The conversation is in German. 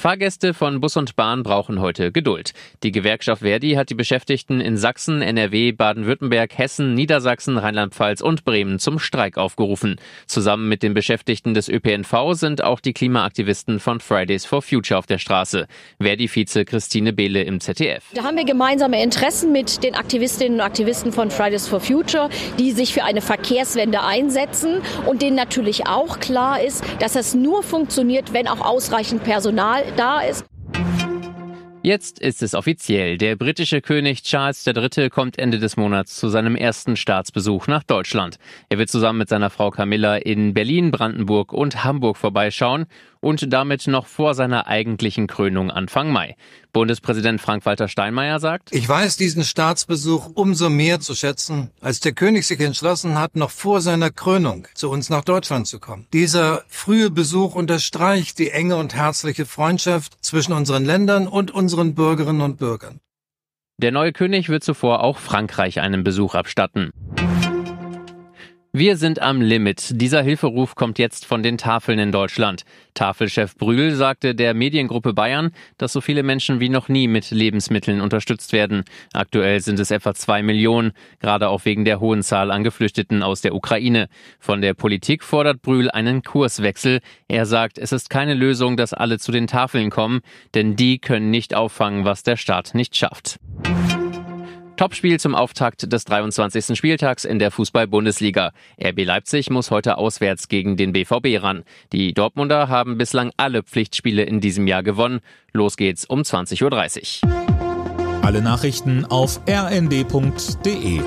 Fahrgäste von Bus und Bahn brauchen heute Geduld. Die Gewerkschaft Verdi hat die Beschäftigten in Sachsen, NRW, Baden-Württemberg, Hessen, Niedersachsen, Rheinland-Pfalz und Bremen zum Streik aufgerufen. Zusammen mit den Beschäftigten des ÖPNV sind auch die Klimaaktivisten von Fridays for Future auf der Straße. Verdi-Vize Christine Behle im ZDF. Da haben wir gemeinsame Interessen mit den Aktivistinnen und Aktivisten von Fridays for Future, die sich für eine Verkehrswende einsetzen und denen natürlich auch klar ist, dass das nur funktioniert, wenn auch ausreichend Personal da ist. Jetzt ist es offiziell. Der britische König Charles III. kommt Ende des Monats zu seinem ersten Staatsbesuch nach Deutschland. Er wird zusammen mit seiner Frau Camilla in Berlin, Brandenburg und Hamburg vorbeischauen und damit noch vor seiner eigentlichen Krönung Anfang Mai. Bundespräsident Frank-Walter Steinmeier sagt, Ich weiß diesen Staatsbesuch umso mehr zu schätzen, als der König sich entschlossen hat, noch vor seiner Krönung zu uns nach Deutschland zu kommen. Dieser frühe Besuch unterstreicht die enge und herzliche Freundschaft zwischen unseren Ländern und unseren Bürgerinnen und Bürgern. Der neue König wird zuvor auch Frankreich einen Besuch abstatten. Wir sind am Limit. Dieser Hilferuf kommt jetzt von den Tafeln in Deutschland. Tafelchef Brühl sagte der Mediengruppe Bayern, dass so viele Menschen wie noch nie mit Lebensmitteln unterstützt werden. Aktuell sind es etwa zwei Millionen, gerade auch wegen der hohen Zahl an Geflüchteten aus der Ukraine. Von der Politik fordert Brühl einen Kurswechsel. Er sagt, es ist keine Lösung, dass alle zu den Tafeln kommen, denn die können nicht auffangen, was der Staat nicht schafft. Topspiel zum Auftakt des 23. Spieltags in der Fußball-Bundesliga. RB Leipzig muss heute auswärts gegen den BVB ran. Die Dortmunder haben bislang alle Pflichtspiele in diesem Jahr gewonnen. Los geht's um 20.30 Uhr. Alle Nachrichten auf rnd.de